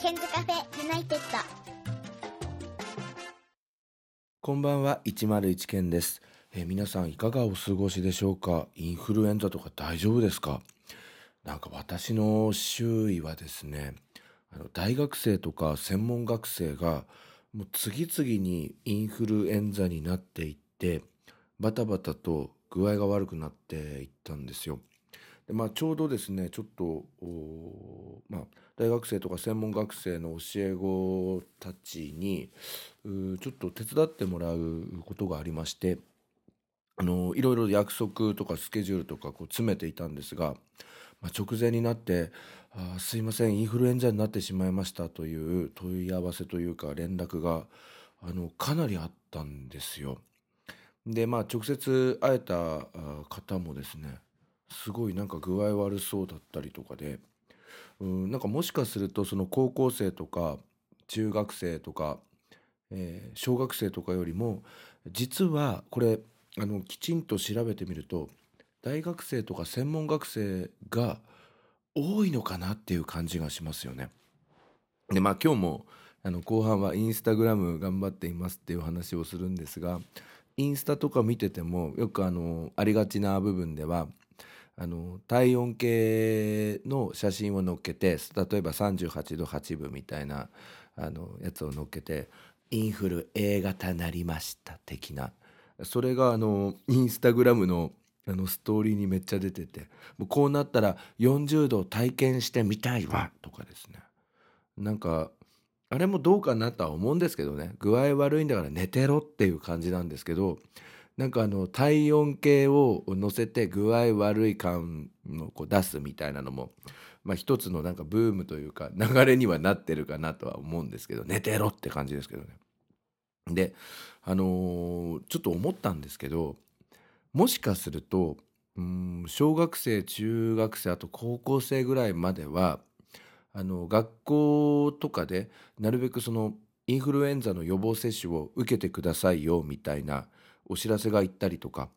ケンズカフェユナイテッド。こんばんは101件です、えー皆さんいかがお過ごしでしょうか？インフルエンザとか大丈夫ですか？なんか私の周囲はですねあの大学生とか専門学生がもう次々にインフルエンザになっていってバタバタと具合が悪くなっていったんですよ。まあ、ちょうどですねちょっとまあ、大学生とか専門学生の教え子たちにうちょっと手伝ってもらうことがありましてあのいろいろ約束とかスケジュールとかこう詰めていたんですが、まあ、直前になってあ「すいませんインフルエンザになってしまいました」という問い合わせというか連絡があのかなりあったんですよ。でまあ直接会えた方もですねすごいなんか具合悪そうだったりとかでうんなんかもしかするとその高校生とか中学生とか、えー小学生とかよりも実はこれあのきちんと調べてみると大学生とか専門学生が多いのかなっていう感じがしますよね。でまあ今日もあの後半はインスタグラム頑張っていますっていう話をするんですがインスタとか見ててもよくあのありがちな部分ではあの体温計の写真を載っけて例えば38度8分みたいなあのやつを載っけて「インフル A 型なりました」的な。それがあのインスタグラムのあのストーリーにめっちゃ出ててもうこうなったら40度体験してみたいわとかですね。なんかあれもどうかなとは思うんですけどね。具合悪いんだから寝てろっていう感じなんですけどなんかあの体温計を乗せて具合悪い感をこう出すみたいなのも、まあ、一つのなんかブームというか流れにはなってるかなとは思うんですけど寝てろって感じですけどね。であのーちょっと思ったんですけどもしかするとうん小学生中学生あと高校生ぐらいまではあの学校とかでなるべくそのインフルエンザの予防接種を受けてくださいよみたいなお知らせが行ったりとか。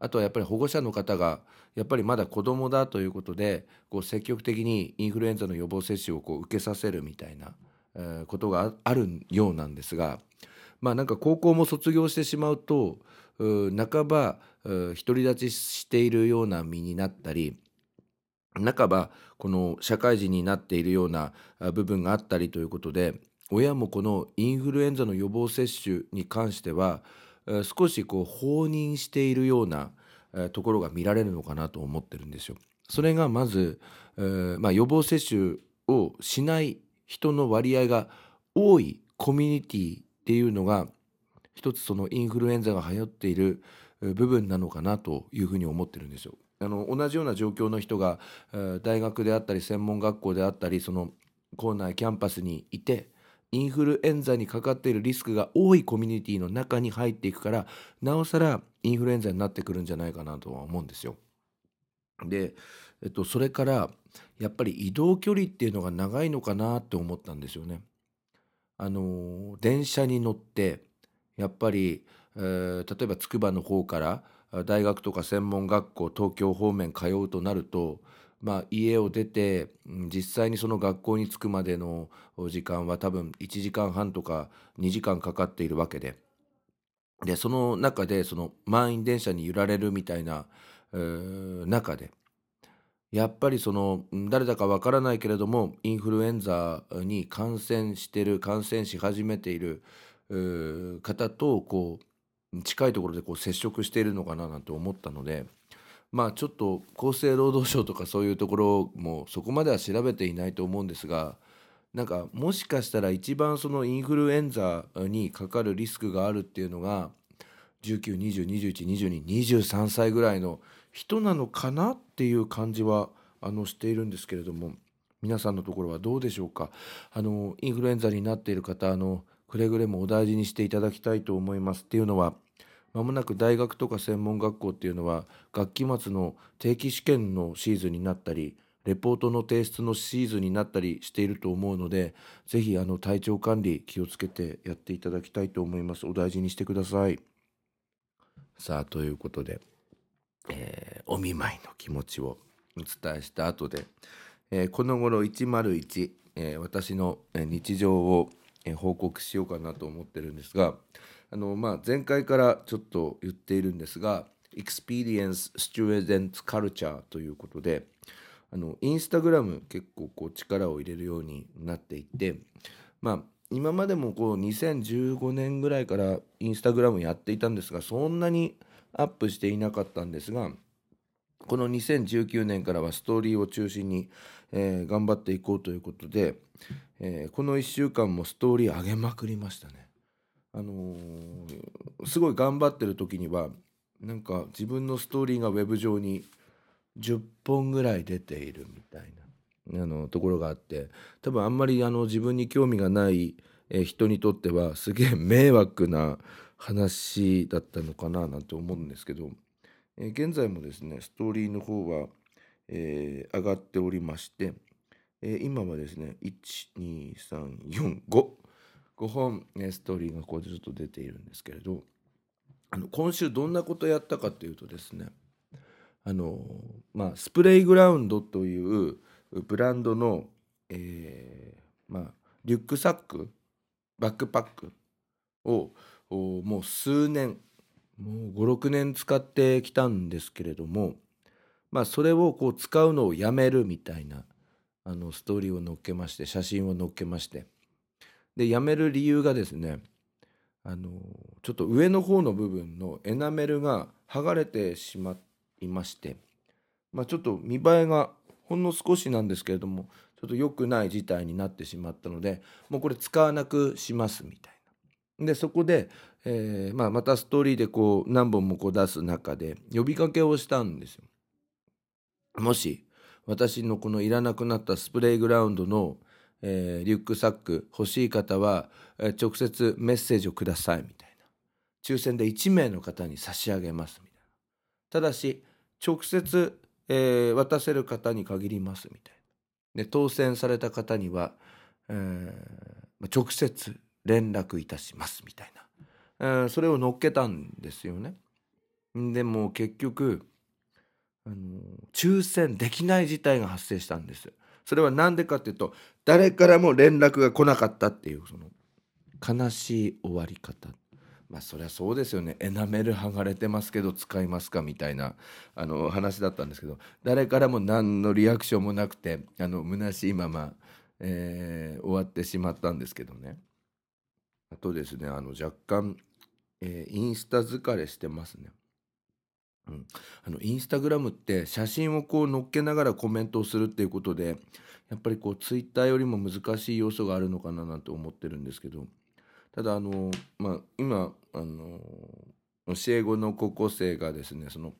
あとはやっぱり保護者の方がやっぱりまだ子供だということでこう積極的にインフルエンザの予防接種をこう受けさせるみたいな、えーことがあるようなんですがまあなんか高校も卒業してしまうとう半ば独り立ちしているような身になったり半ばこの社会人になっているような部分があったりということで親もこのインフルエンザの予防接種に関しては少しこう放任しているようなところが見られるのかなと思ってるんですよ。それがまず、えーまあ、予防接種をしない人の割合が多いコミュニティっていうのが一つそのインフルエンザが流行っている部分なのかなというふうに思ってるんですよ。あの同じような状況の人が大学であったり専門学校であったりその校内キャンパスにいてインフルエンザにかかっているリスクが多いコミュニティの中に入っていくからなおさらインフルエンザになってくるんじゃないかなとは思うんですよ。で、えっと、それからやっぱり移動距離っていうのが長いのかなって思ったんですよね。あの電車に乗ってやっぱり、えー例えば筑波の方から大学とか専門学校東京方面通うとなると、まあ、家を出て実際にその学校に着くまでの時間は多分1時間半とか2時間かかっているわけで。でその中でその満員電車に揺られるみたいな、中でやっぱりその誰だかわからないけれどもインフルエンザに感染してる感染し始めている方とこう近いところでこう接触しているのかななんて思ったので。まあちょっと厚生労働省とかそういうところもそこまでは調べていないと思うんですがなんかもしかしたら一番そのインフルエンザにかかるリスクがあるっていうのが1920212223歳ぐらいの人なのかなっていう感じはあのしているんですけれども皆さんのところはどうでしょうか？あのインフルエンザになっている方あのくれぐれもお大事にしていただきたいと思います。っていうのはまもなく大学とか専門学校っていうのは学期末の定期試験のシーズンになったりレポートの提出のシーズンになったりしていると思うのでぜひあの体調管理気をつけてやっていただきたいと思います。お大事にしてください。さあということで、えーお見舞いの気持ちをお伝えした後で、えーこの頃101えー私のえー日常をえ報告しようかなと思ってるんですがあの、まあ、前回からちょっと言っているんですが Experience Student Culture ということであのインスタグラム結構こう力を入れるようになっていてまあ今までもこう2015年ぐらいからインスタグラムやっていたんですがそんなにアップしていなかったんですがこの2019年からはストーリーを中心に、えー頑張っていこうということで、えーこの1週間もストーリー上げまくりましたね。あのーすごい頑張ってる時にはなんか自分のストーリーがウェブ上に10本ぐらい出ているみたいなあのところがあって多分あんまりあの自分に興味がない人にとってはすげえ迷惑な話だったのかななんて思うんですけど、えー現在もですねストーリーの方は、えー上がっておりまして、えー今はですね12345 5本、ね、ストーリーがこうずっと出ているんですけれどあの今週どんなことやったかというとですねあのまあスプレイグラウンドというブランドの、えーまあ、リュックサックバックパックをもう数年もう56年使ってきたんですけれどもまあそれをこう使うのをやめるみたいなあのストーリーを載っけまして写真を載っけましてでやめる理由がですねあのちょっと上の方の部分のエナメルが剥がれてしまいまして、まあ、ちょっと見栄えがほんの少しなんですけれどもちょっと良くない事態になってしまったのでもうこれ使わなくしますみたいな。でそこで、えーまあ、またストーリーでこう何本もこう出す中で呼びかけをしたんですよ。もし私のこのいらなくなったスプレイグラウンドの、えーリュックサック欲しい方は、えー直接メッセージをくださいみたいな。抽選で1名の方に差し上げますみたいな。ただし直接、えー渡せる方に限りますみたいな。で当選された方には、えー直接連絡いたしますみたいな、えーそれを乗っけたんですよね。でも結局あの抽選できない事態が発生したんです。それは何でかっていうと誰からも連絡が来なかったっていうその悲しい終わり方。まあそりゃそうですよねエナメル剥がれてますけど使いますかみたいなあの話だったんですけど誰からも何のリアクションもなくてあの虚しいまま、えー終わってしまったんですけどねあとですねあの若干、えーインスタ疲れしてますね。うん、あのインスタグラムって写真をこう載っけながらコメントをするっていうことでやっぱりこうツイッターよりも難しい要素があるのかななんて思ってるんですけどただあの、まあ、今あの教え子の高校生がですねその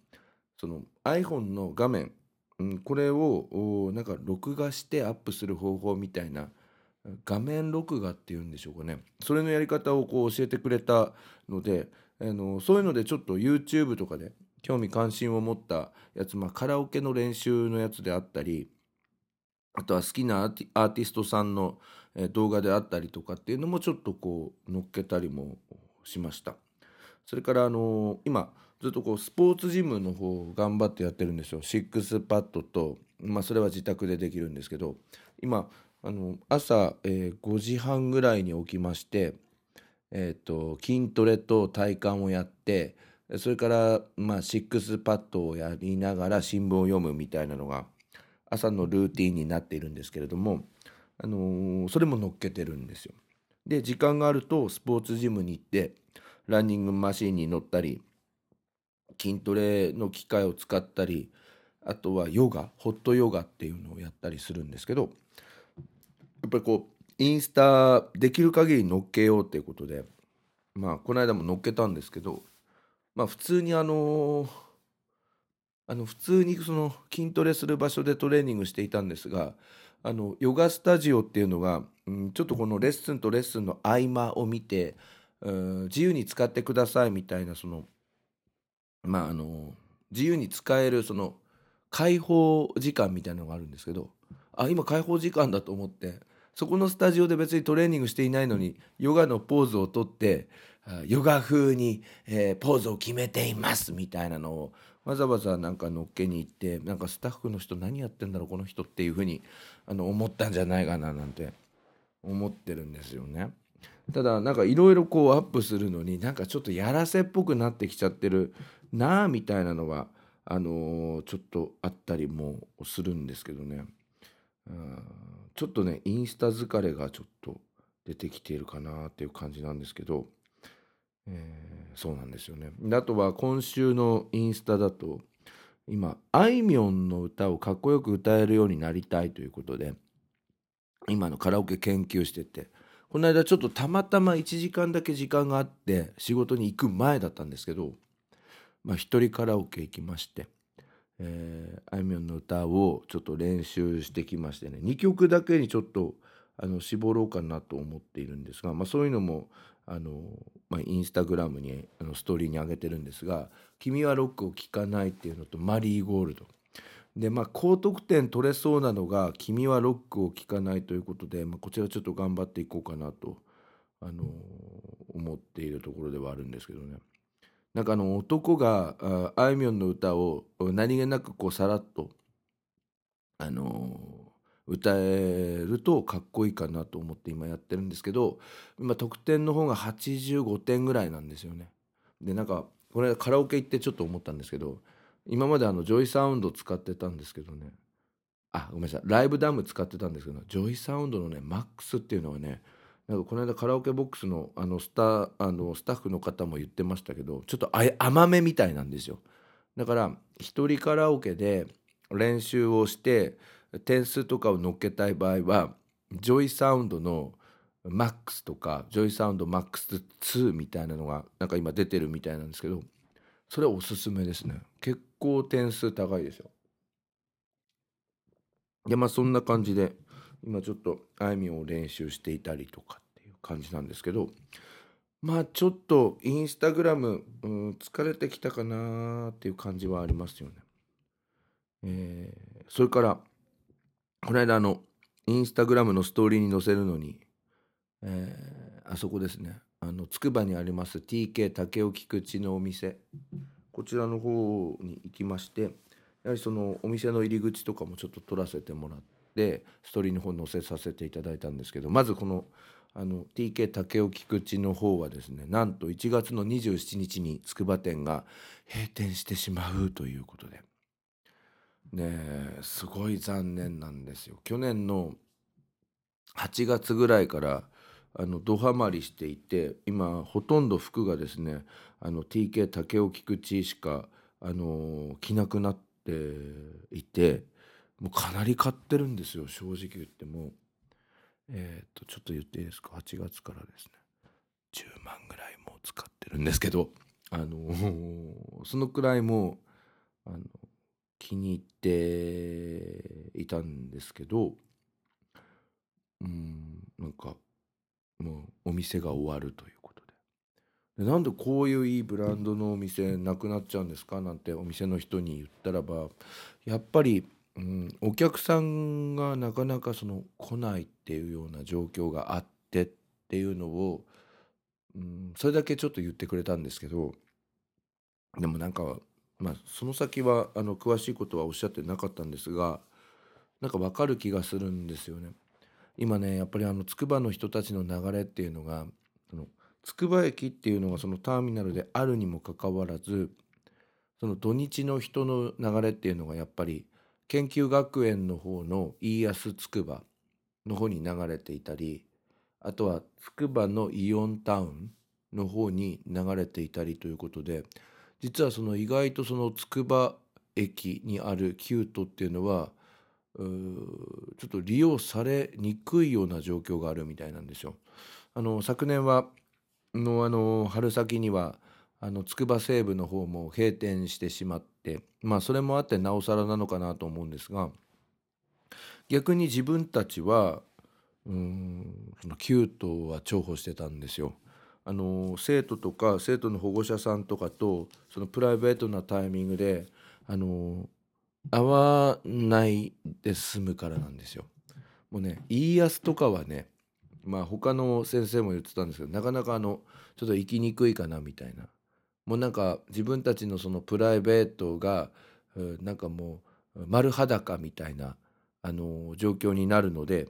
その iPhone の画面、うん、これをなんか録画してアップする方法みたいな画面録画っていうんでしょうかね。それのやり方をこう教えてくれたのであのそういうのでちょっと YouTube とかで興味関心を持ったやつ、まあ、カラオケの練習のやつであったりあとは好きなアーティストさんの動画であったりとかっていうのもちょっとこう載っけたりもしました。それからあのー今ずっとこうスポーツジムの方を頑張ってやってるんですよ。シックスパッドと、まあ、それは自宅でできるんですけど今あの朝、えー5時半ぐらいに起きまして、えー、と筋トレと体幹をやってそれから、まあ、シックスパッドをやりながら新聞を読むみたいなのが朝のルーティンになっているんですけれども、あのーそれも載っけてるんですよ。で時間があるとスポーツジムに行ってランニングマシンに乗ったり筋トレの機械を使ったりあとはヨガホットヨガっていうのをやったりするんですけどやっぱりこうインスタできる限り載っけようっていうことでまあこの間も載っけたんですけどまあ普通にあのあの普通にその筋トレする場所でトレーニングしていたんですがあのヨガスタジオっていうのが、うん、ちょっとこのレッスンとレッスンの合間を見て、うん自由に使ってくださいみたいなそのまああの自由に使えるその開放時間みたいなのがあるんですけどあ今開放時間だと思ってそこのスタジオで別にトレーニングしていないのにヨガのポーズをとってヨガ風に、えーポーズを決めていますみたいなのをわざわざなんか乗っけに行ってなんかスタッフの人何やってんだろうこの人っていうふうにあの思ったんじゃないかななんて思ってるんですよね。ただなんかいろいろこうアップするのになんかちょっとやらせっぽくなってきちゃってるなあみたいなのはあのーちょっとあったりもするんですけどね。うんちょっとねインスタ疲れがちょっと出てきているかなっていう感じなんですけど、えーそうなんですよね。あとは今週のインスタだと今あいみょんの歌をかっこよく歌えるようになりたいということで今のカラオケ研究しててこの間ちょっとたまたま1時間だけ時間があって仕事に行く前だったんですけどまあ一人カラオケ行きまして。えーあいみょんの歌をちょっと練習してきましてね2曲だけにちょっとあの絞ろうかなと思っているんですが、まあ、そういうのもあの、まあ、インスタグラムにあのストーリーに上げてるんですが「君はロックを聴かない」っていうのと「マリーゴールド」でまあ高得点取れそうなのが「君はロックを聴かない」ということで、まあ、こちらちょっと頑張っていこうかなと、あの思っているところではあるんですけどね。なんかあの男がああいみょんの歌を何気なくこうさらっとあの歌えるとかっこいいかなと思って今やってるんですけど今得点の方が85点ぐらいなんですよね。でなんかこれカラオケ行ってちょっと思ったんですけど今まであの JOYSOUND 使ってたんですけどね。あごめんなさい。 LIVE DAM 使ってたんですけど JOYSOUND のね MAX っていうのはねなんかこの間カラオケボックスのあのスタあのスタッフの方も言ってましたけどちょっと甘めみたいなんですよ。だから一人カラオケで練習をして点数とかを乗っけたい場合は JOYSOUND の MAX とか JOYSOUND MAX 2みたいなのがなんか今出てるみたいなんですけどそれおすすめですね結構点数高いですよでまあそんな感じで今ちょっとあいみょんを練習していたりとかっていう感じなんですけどまあちょっとインスタグラム、うん、疲れてきたかなっていう感じはありますよね。えーそれからこの間あのインスタグラムのストーリーに載せるのに、えーあそこですね。あのつくばにあります TK 竹尾菊池のお店。こちらの方に行きましてやはりそのお店の入り口とかもちょっと撮らせてもらってストーリーの方に載せさせていただいたんですけどまずこのあの TK 竹尾菊池の方はですねなんと1月の27日に筑波店が閉店してしまうということで。ねすごい残念なんですよ。去年の8月ぐらいからあのドハマりしていて今ほとんど服がですねあの TK 竹尾菊池しかあの着なくなっていてもうかなり買ってるんですよ正直言っても。えっ、とちょっと言っていいですか？8月からですね。10万ぐらいもう使ってるんですけどあのそのくらいもうあの気に入っていたんですけどうんなんかもうお店が終わるということで。でなんでこういういいブランドのお店なくなっちゃうんですか？なんてお店の人に言ったらばやっぱり、うん、お客さんがなかなかその来ないっていうような状況があってっていうのを、うん、それだけちょっと言ってくれたんですけどでもなんかまあその先はあの詳しいことはおっしゃってなかったんですがなんかわかる気がするんですよね。今ねやっぱりあの筑波の人たちの流れっていうのがその筑波駅っていうのがそのターミナルであるにもかかわらずその土日の人の流れっていうのがやっぱり研究学園の方の飯安筑波の方に流れていたりあとは筑波のイオンタウンの方に流れていたりということで実はその意外とその筑波駅にあるキュートっていうのはうちょっと利用されにくいような状況があるみたいなんですよ。あの昨年はのあの春先にはあの筑波西部の方も閉店してしまってまあそれもあってなおさらなのかなと思うんですが逆に自分たちはうんそのキュートは重宝してたんですよ。あの生徒とか生徒の保護者さんとかとそのプライベートなタイミングであの会わないで済むからなんですよ。もうね言いやすとかはねまあ他の先生も言ってたんですけどなかなかあのちょっと行きにくいかなみたいなもうなんか自分たちのそのプライベートがなんかもう丸裸みたいな、あの状況になるので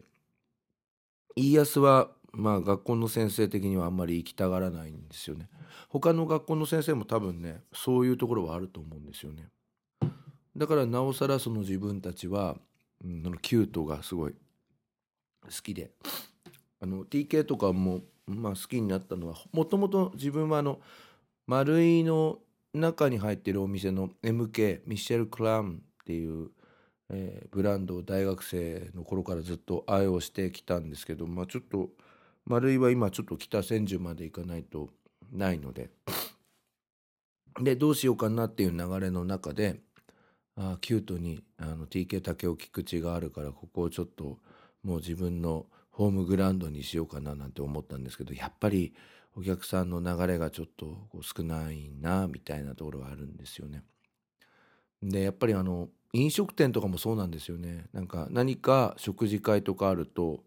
家康はまあ学校の先生的にはあんまり行きたがらないんですよね。他の学校の先生も多分ねそういうところはあると思うんですよね。だからなおさらその自分たちは、うん、あのキュートがすごい好きであの TK とかも、まあ、好きになったのはもともと自分はあの丸井の中に入ってるお店の MK ミシェル・クラムっていう、えー、ブランドを大学生の頃からずっと愛用してきたんですけど、まあ、ちょっと丸井は今ちょっと北千住まで行かないとないのででどうしようかなっていう流れの中であキュートにあの TK 竹雄菊池があるからここをちょっともう自分のホームグラウンドにしようかななんて思ったんですけどやっぱりお客さんの流れがちょっとこう少ないなみたいなところはあるんですよね。でやっぱりあの飲食店とかもそうなんですよね。なんか何か食事会とかあると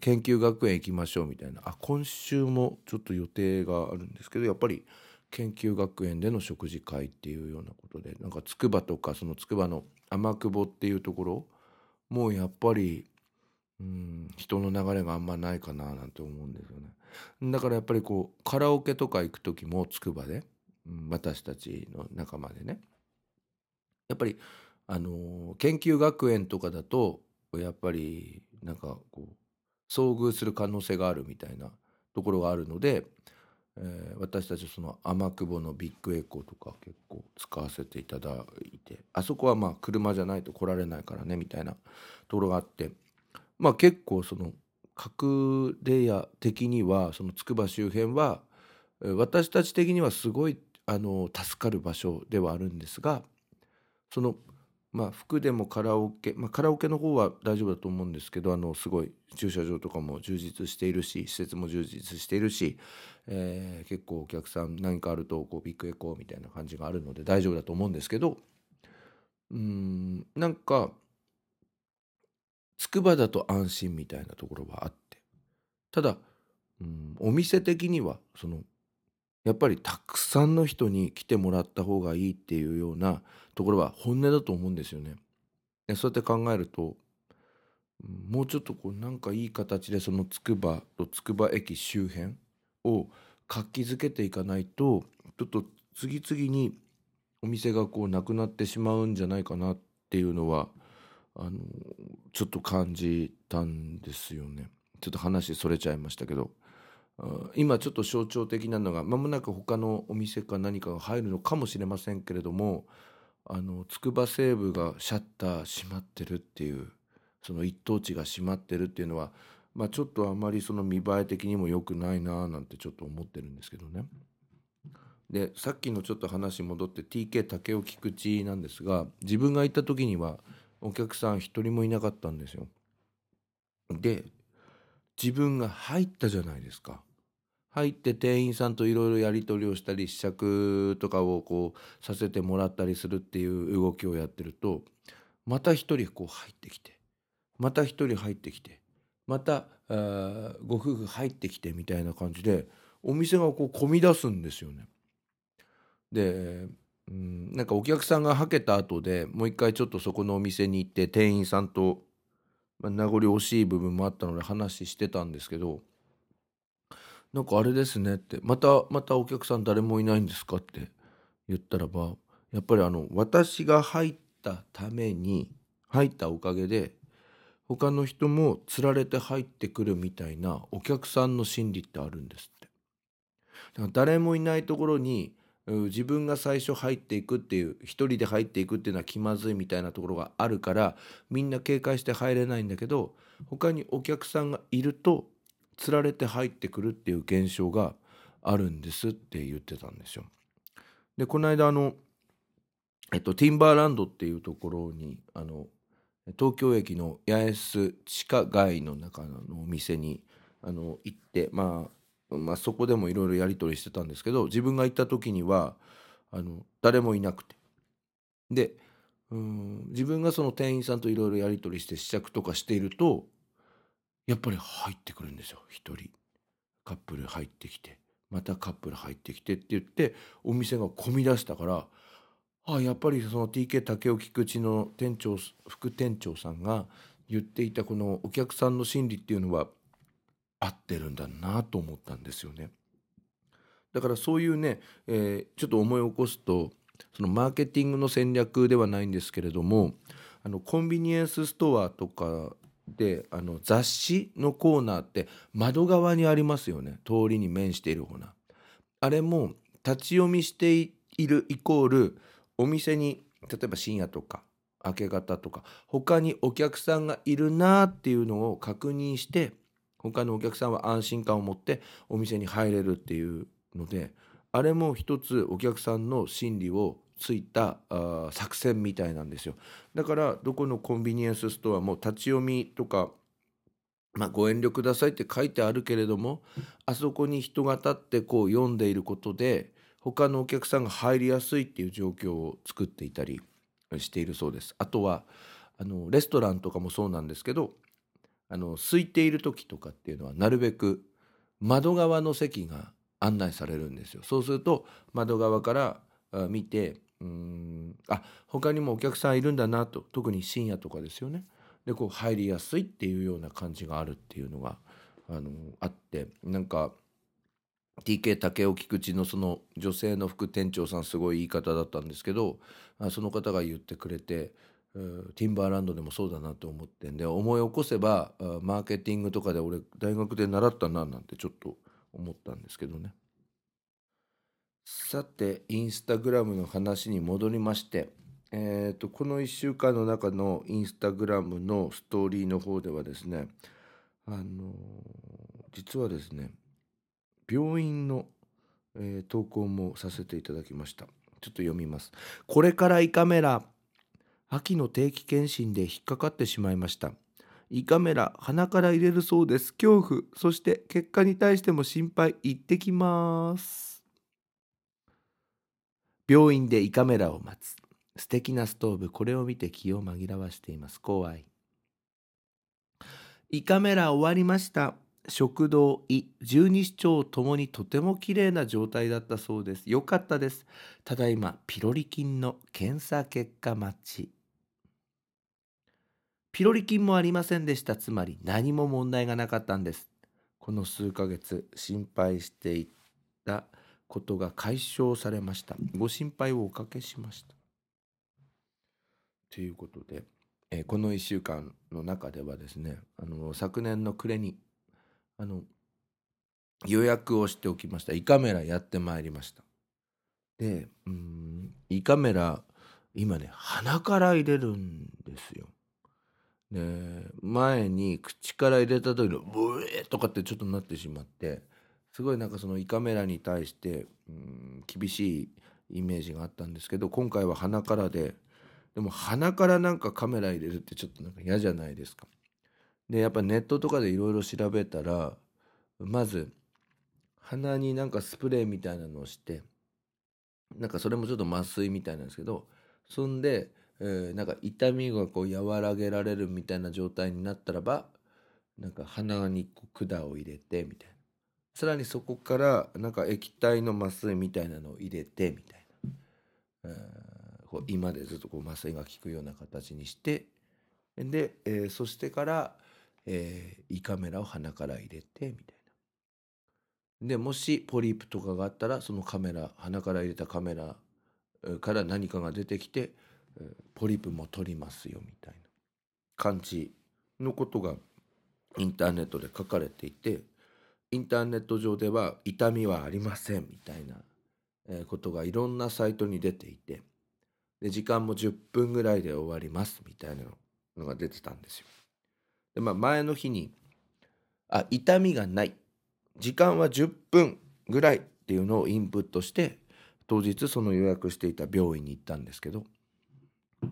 研究学園行きましょうみたいなあ今週もちょっと予定があるんですけどやっぱり研究学園での食事会っていうようなことでなんか筑波とかその筑波の天久保っていうところもうやっぱりうん人の流れがあんまないかななんて思うんですよね。だからやっぱりこうカラオケとか行く時も筑波で、うん、私たちの仲間でねやっぱりあの、研究学園とかだとやっぱりなんかこう遭遇する可能性があるみたいなところがあるので、えー、私たちその天久保のビッグエコーとか結構使わせていただいてあそこはまあ車じゃないと来られないからねみたいなところがあってまあ結構その隠れ家的にはその筑波周辺は私たち的にはすごいあの助かる場所ではあるんですがそのまあ服でもカラオケ、まあ、カラオケの方は大丈夫だと思うんですけどあのすごい駐車場とかも充実しているし施設も充実しているし、えー、結構お客さん何かあるとこうビッグエコーみたいな感じがあるので大丈夫だと思うんですけどうんなんか筑波だと安心みたいなところはあって。ただうんお店的にはそのやっぱりたくさんの人に来てもらった方がいいっていうようなところは本音だと思うんですよね。そうやって考えるともうちょっとこうなんかいい形でそのつくばとつくば駅周辺を活気づけていかないとちょっと次々にお店がこうなくなってしまうんじゃないかなっていうのはあのちょっと感じたんですよね。ちょっと話それちゃいましたけど今ちょっと象徴的なのが間もなく他のお店か何かが入るのかもしれませんけれどもあの筑波西部がシャッター閉まってるっていうその一等地が閉まってるっていうのは、まあ、ちょっとあまりその見栄え的にも良くないななんてちょっと思ってるんですけどね。でさっきのちょっと話戻って TK 竹雄菊池なんですが自分が行った時にはお客さん一人もいなかったんですよ。で自分が入ったじゃないですか。入って店員さんといろいろやり取りをしたり試着とかをこうさせてもらったりするっていう動きをやってるとまた一人こう入ってきてまた一人入ってきてまたご夫婦入ってきてみたいな感じでお店がこう混み出すんですよね。でうんなんかお客さんがはけた後でもう一回ちょっとそこのお店に行って店員さんと、まあ、名残惜しい部分もあったので話してたんですけどなんかあれですねってまたまたお客さん誰もいないんですかって言ったらばやっぱりあの私が入ったために入ったおかげで他の人もつられて入ってくるみたいなお客さんの心理ってあるんですって。だから誰もいないところに自分が最初入っていくっていう一人で入っていくっていうのは気まずいみたいなところがあるからみんな警戒して入れないんだけど他にお客さんがいるとつられて入ってくるっていう現象があるんですって言ってたんですよ。でこの間あの、えっと、ティンバーランドっていうところにあの東京駅の八重洲地下街の中のお店にあの行って、まあ、まあそこでもいろいろやり取りしてたんですけど自分が行った時にはあの誰もいなくてでうん自分がその店員さんといろいろやり取りして試着とかしているとやっぱり入ってくるんですよ。一人。カップル入ってきて。またカップル入ってきてって言ってお店が混み出したからあやっぱりその TK 竹尾菊池の店長副店長さんが言っていたこのお客さんの心理っていうのは合ってるんだなと思ったんですよね。だからそういうね、えー、ちょっと思い起こすとそのマーケティングの戦略ではないんですけれどもあのコンビニエンスストアとかであの雑誌のコーナーって窓側にありますよね。通りに面している方な。あれも立ち読みしているイコールお店に例えば深夜とか明け方とか他にお客さんがいるなっていうのを確認して他のお客さんは安心感を持ってお店に入れるっていうのであれも一つお客さんの心理をついたあ作戦みたいなんですよだからどこのコンビニエンスストアも立ち読みとかまあ、ご遠慮くださいって書いてあるけれどもあそこに人が立ってこう読んでいることで他のお客さんが入りやすいっていう状況を作っていたりしているそうです。あとはあのレストランとかもそうなんですけどあの空いている時とかっていうのはなるべく窓側の席が案内されるんですよ。そうすると窓側から見てうんあ他にもお客さんいるんだなと特に深夜とかですよね。でこう入りやすいっていうような感じがあるっていうのがあのあってなんか TK 竹尾菊池のその女性の副店長さんすごい言い方だったんですけどその方が言ってくれてティンバーランドでもそうだなと思ってんで思い起こせばマーケティングとかで俺大学で習ったななんてちょっと思ったんですけどね。さてインスタグラムの話に戻りまして、えーと、この1週間の中のインスタグラムのストーリーの方ではですねあの、実はですね病院の、えー、投稿もさせていただきました。ちょっと読みます。これから胃カメラ秋の定期検診で引っかかってしまいました。胃カメラ鼻から入れるそうです。恐怖。そして結果に対しても心配。行ってきます。病院で胃カメラを待つ。素敵なストーブ。これを見て気を紛らわしています。怖い。胃カメラ終わりました。食道胃。十二指腸ともにとても綺麗な状態だったそうです。よかったです。ただいまピロリ菌の検査結果待ち。ピロリ菌もありませんでした。つまり何も問題がなかったんです。この数ヶ月心配していたことが解消されました。ご心配をおかけしました。ということで、えー、この1週間の中ではですねあの昨年の暮れにあの予約をしておきました。胃カメラやってまいりました。でうん胃カメラ今ね鼻から入れるんですよ。で前に口から入れた時のブエーとかってちょっとなってしまってすごいなんかその胃カメラに対してうん厳しいイメージがあったんですけど今回は鼻からででも鼻からなんかカメラ入れるってちょっとなんか嫌じゃないですか。でやっぱネットとかでいろいろ調べたらまず鼻になんかスプレーみたいなのをしてなんかそれもちょっと麻酔みたいなんですけどそんでえー、なんか痛みがこう和らげられるみたいな状態になったらばなんか鼻にこう管を入れてみたいなさらにそこからなんか液体の麻酔みたいなのを入れてみたいな、えー、こう今でずっとこう麻酔が効くような形にして。で、えー、そしてから、えー、胃カメラを鼻から入れてみたいな。でもしポリープとかがあったらそのカメラ鼻から入れたカメラから何かが出てきてポリープも取りますよみたいな。感じのことがインターネットで書かれていて。インターネット上では痛みはありませんみたいなことがいろんなサイトに出ていてで時間も10分ぐらいで終わりますみたいなのが出てたんですよ。でまあ前の日にあ痛みがない時間は10分ぐらいっていうのをインプットして当日その予約していた病院に行ったんですけど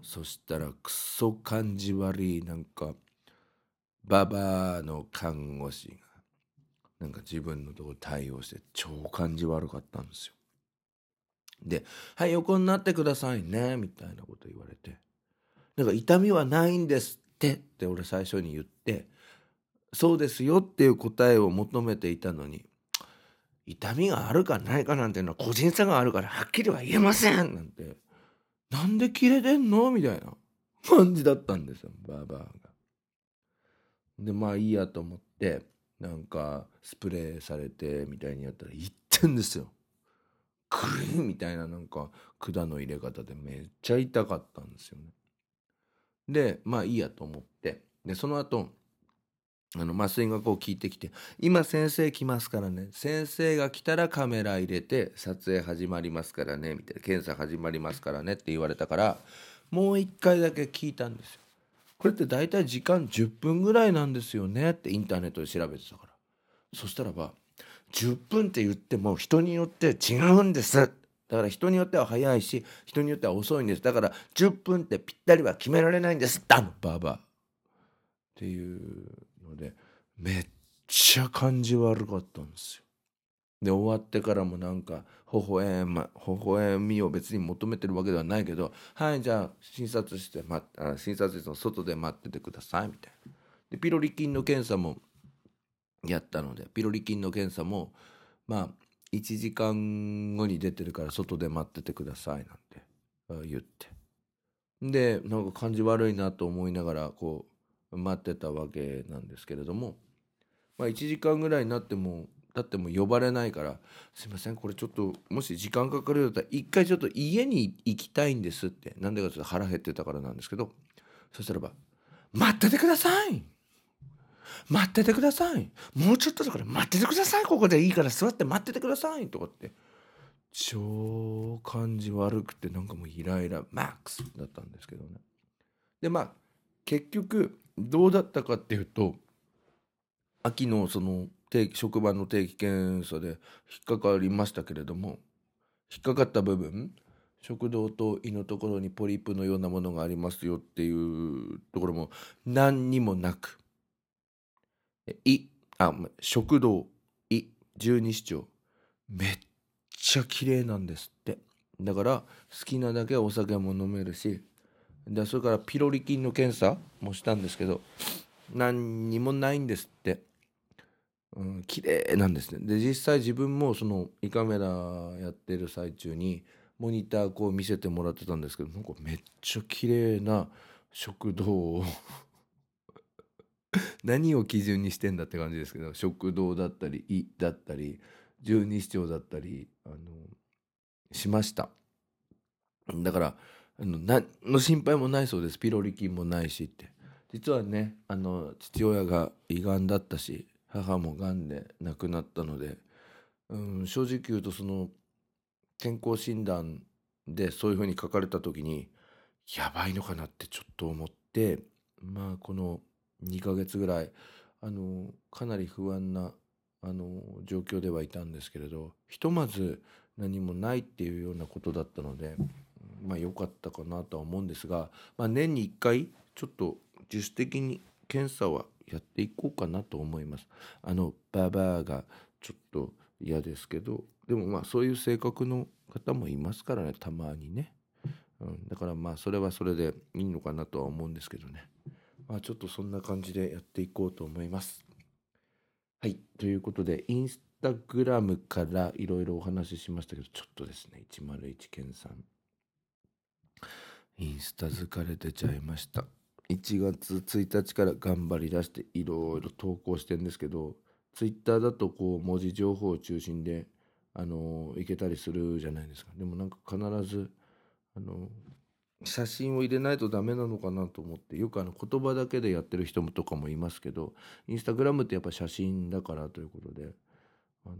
そしたらクソ感じ悪いなんかババアの看護師がなんか自分のとこ対応して超感じ悪かったんですよ。で「はい横になってくださいね」みたいなこと言われて「なんか痛みはないんですって」って俺最初に言って「そうですよ」っていう答えを求めていたのに痛みがあるかないかなんていうのは個人差があるからはっきりは言えませんなんてなんで切れてんの？みたいな 感じだったんですよバーバーが。でまあいいやと思ってなんかスプレーされてみたいにやったらいってんですよ。クリーンみたいななんか管の入れ方でめっちゃ痛かったんですよね。でまあいいやと思ってでその後あの麻酔がこう聞いてきて「今先生来ますからね先生が来たらカメラ入れて撮影始まりますからね」みたいな「検査始まりますからね」って言われたからもう一回だけ聞いたんですよ。これって大体時間10分ぐらいなんですよねってインターネットで調べてたから。そしたらば10分って言っても人によって違うんです。だから人によっては早いし人によっては遅いんです。だから10分ってぴったりは決められないんです。ダンバーバっていうのでめっちゃ感じ悪かったんですよ。で終わってからもなんか微笑ま微笑みを別に求めてるわけではないけど「はいじゃあ診察して待あ診察室の外で待っててください」みたいな。でピロリ菌の検査もやったのでピロリ菌の検査もまあ1時間後に出てるから外で待っててくださいなんて言ってでなんか感じ悪いなと思いながらこう待ってたわけなんですけれども、まあ、1時間ぐらいになってもだってもう呼ばれないから「すいませんこれちょっともし時間かかるようだったら一回ちょっと家に行きたいんです」ってなんでかちょっと腹減ってたからなんですけどそしたらば「待っててください!」待っててくださいもうちょっとだから待っててくださいここでいいから座って待っててください！とかって超感じ悪くてなんかもうイライラマックスだったんですけどね。でまあ結局どうだったかっていうと秋のその職場の定期検査で引っかかりましたけれども引っかかった部分食道と胃のところにポリープのようなものがありますよっていうところも何にもなく。胃あ食道胃十二指腸めっちゃ綺麗なんですって。だから好きなだけお酒も飲めるしでそれからピロリ菌の検査もしたんですけど何にもないんですって。うん、綺麗なんですね。で実際自分もその胃カメラやってる最中にモニターこう見せてもらってたんですけどなんかめっちゃ綺麗な食道を 何を基準にしてんだって感じですけど食道だったり胃だったり十二指腸だったりあのしました。だからあの何の心配もないそうです。ピロリ菌もないしって。実はねあの父親が胃がんだったし母もがんで亡くなったので、うん、正直言うとその健康診断でそういうふうに書かれた時にやばいのかなってちょっと思ってまあこの2ヶ月ぐらいあのかなり不安なあの状況ではいたんですけれどひとまず何もないっていうようなことだったのでまあ良かったかなとは思うんですが、まあ、年に1回ちょっと自主的に検査はやっていこうかなと思います。あのババアがちょっと嫌ですけどでもまあそういう性格の方もいますからねたまにね、うん、だからまあそれはそれでいいのかなとは思うんですけどねまあちょっとそんな感じでやっていこうと思います。はいということでインスタグラムからいろいろお話ししましたけどちょっとですね101健さんインスタ疲れてちゃいました。1月1日から頑張り出していろいろ投稿してるんですけどツイッターだとこう文字情報を中心であのいけたりするじゃないですか。でもなんか必ずあの写真を入れないとダメなのかなと思ってよくあの言葉だけでやってる人もとかもいますけどインスタグラムってやっぱ写真だからということであの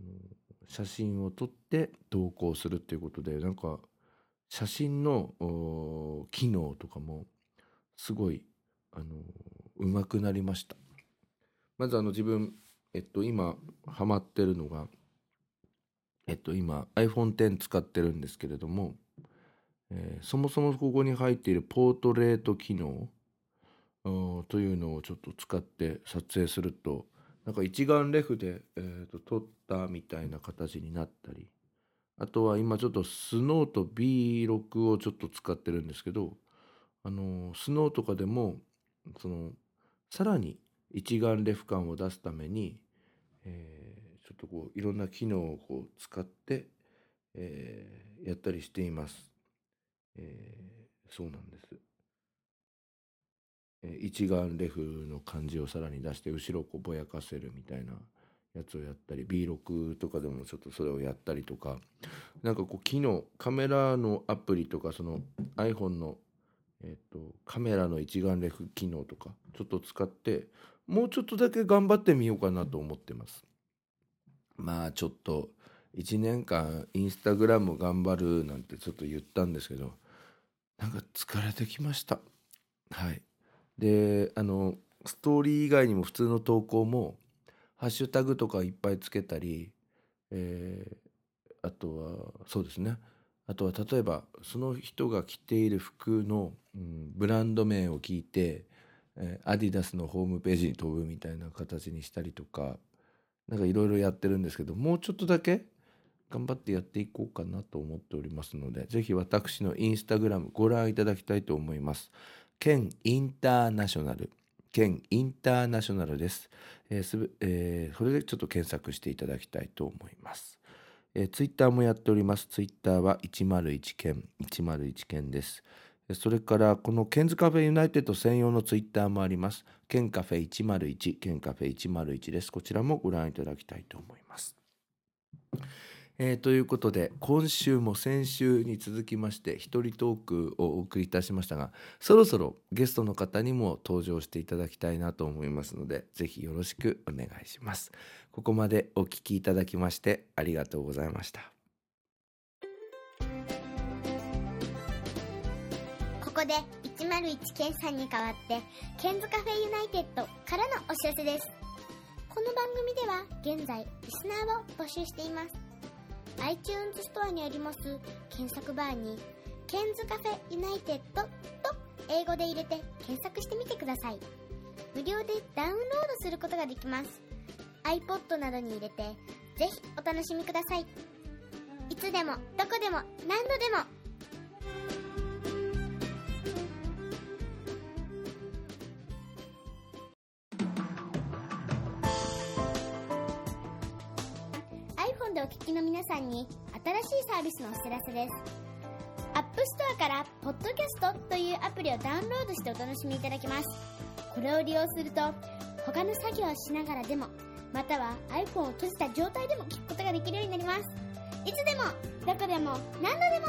写真を撮って投稿するっていうことでなんか写真の機能とかもすごいあの上手くなりました。まずあの自分えっと今ハマってるのがえっと今 iPhone X 使ってるんですけれども、えー、そもそもここに入っているポートレート機能というのをちょっと使って撮影するとなんか一眼レフで、えーと、撮ったみたいな形になったりあとは今ちょっとスノート B6 をちょっと使ってるんですけどあのスノーとかでもそのさらに一眼レフ感を出すために、えー、ちょっとこういろんな機能をこう使って、えーやったりしています。えーそうなんです。え一眼レフの感じをさらに出して後ろをこうぼやかせるみたいなやつをやったり B6 とかでもちょっとそれをやったりとかなんかこう機能カメラのアプリとかその iPhone の、えー、とカメラの一眼レフ機能とかちょっと使ってもうちょっとだけ頑張ってみようかなと思ってます。まあちょっと1年間インスタグラム頑張るなんてちょっと言ったんですけどなんか疲れてきました。はい。であのストーリー以外にも普通の投稿もハッシュタグとかいっぱいつけたり、えーあとはそうですねあとは例えばその人が着ている服の、うんブランド名を聞いて、えーアディダスのホームページに飛ぶみたいな形にしたりとかなんかいろいろやってるんですけどもうちょっとだけ頑張ってやっていこうかなと思っておりますのでぜひ私のインスタグラムご覧いただきたいと思います。県インターナショナル県インターナショナルです。えーすえーそれでちょっと検索していただきたいと思います。えー、ツイッターもやっております。ツイッターは101県101県です。それからこのケンズカフェユナイテッド専用のツイッターもあります。ケンカフェ101、ケンカフェ101です。こちらもご覧いただきたいと思います。えーということで今週も先週に続きまして一人トークをお送りいたしましたがそろそろゲストの方にも登場していただきたいなと思いますのでぜひよろしくお願いしますここまでお聞きいただきましてありがとうございました。ここで101ケンさんに代わってケンズカフェユナイテッドからのお知らせです。この番組では現在リスナーを募集しています。iTunes ストアにあります検索バーにケンズカフェユナイテッドと英語で入れて検索してみてください。無料でダウンロードすることができます。iPod などに入れてぜひお楽しみください。いつでもどこでも何度でも。iPhone でお聞きの皆さんに新しいサービスのお知らせです。App Store から Podcast というアプリをダウンロードしてお楽しみいただけます。これを利用すると他の作業をしながらでもまたは iPhone を閉じた状態でも聞くことができるようになります。いつでもどこでも何度でも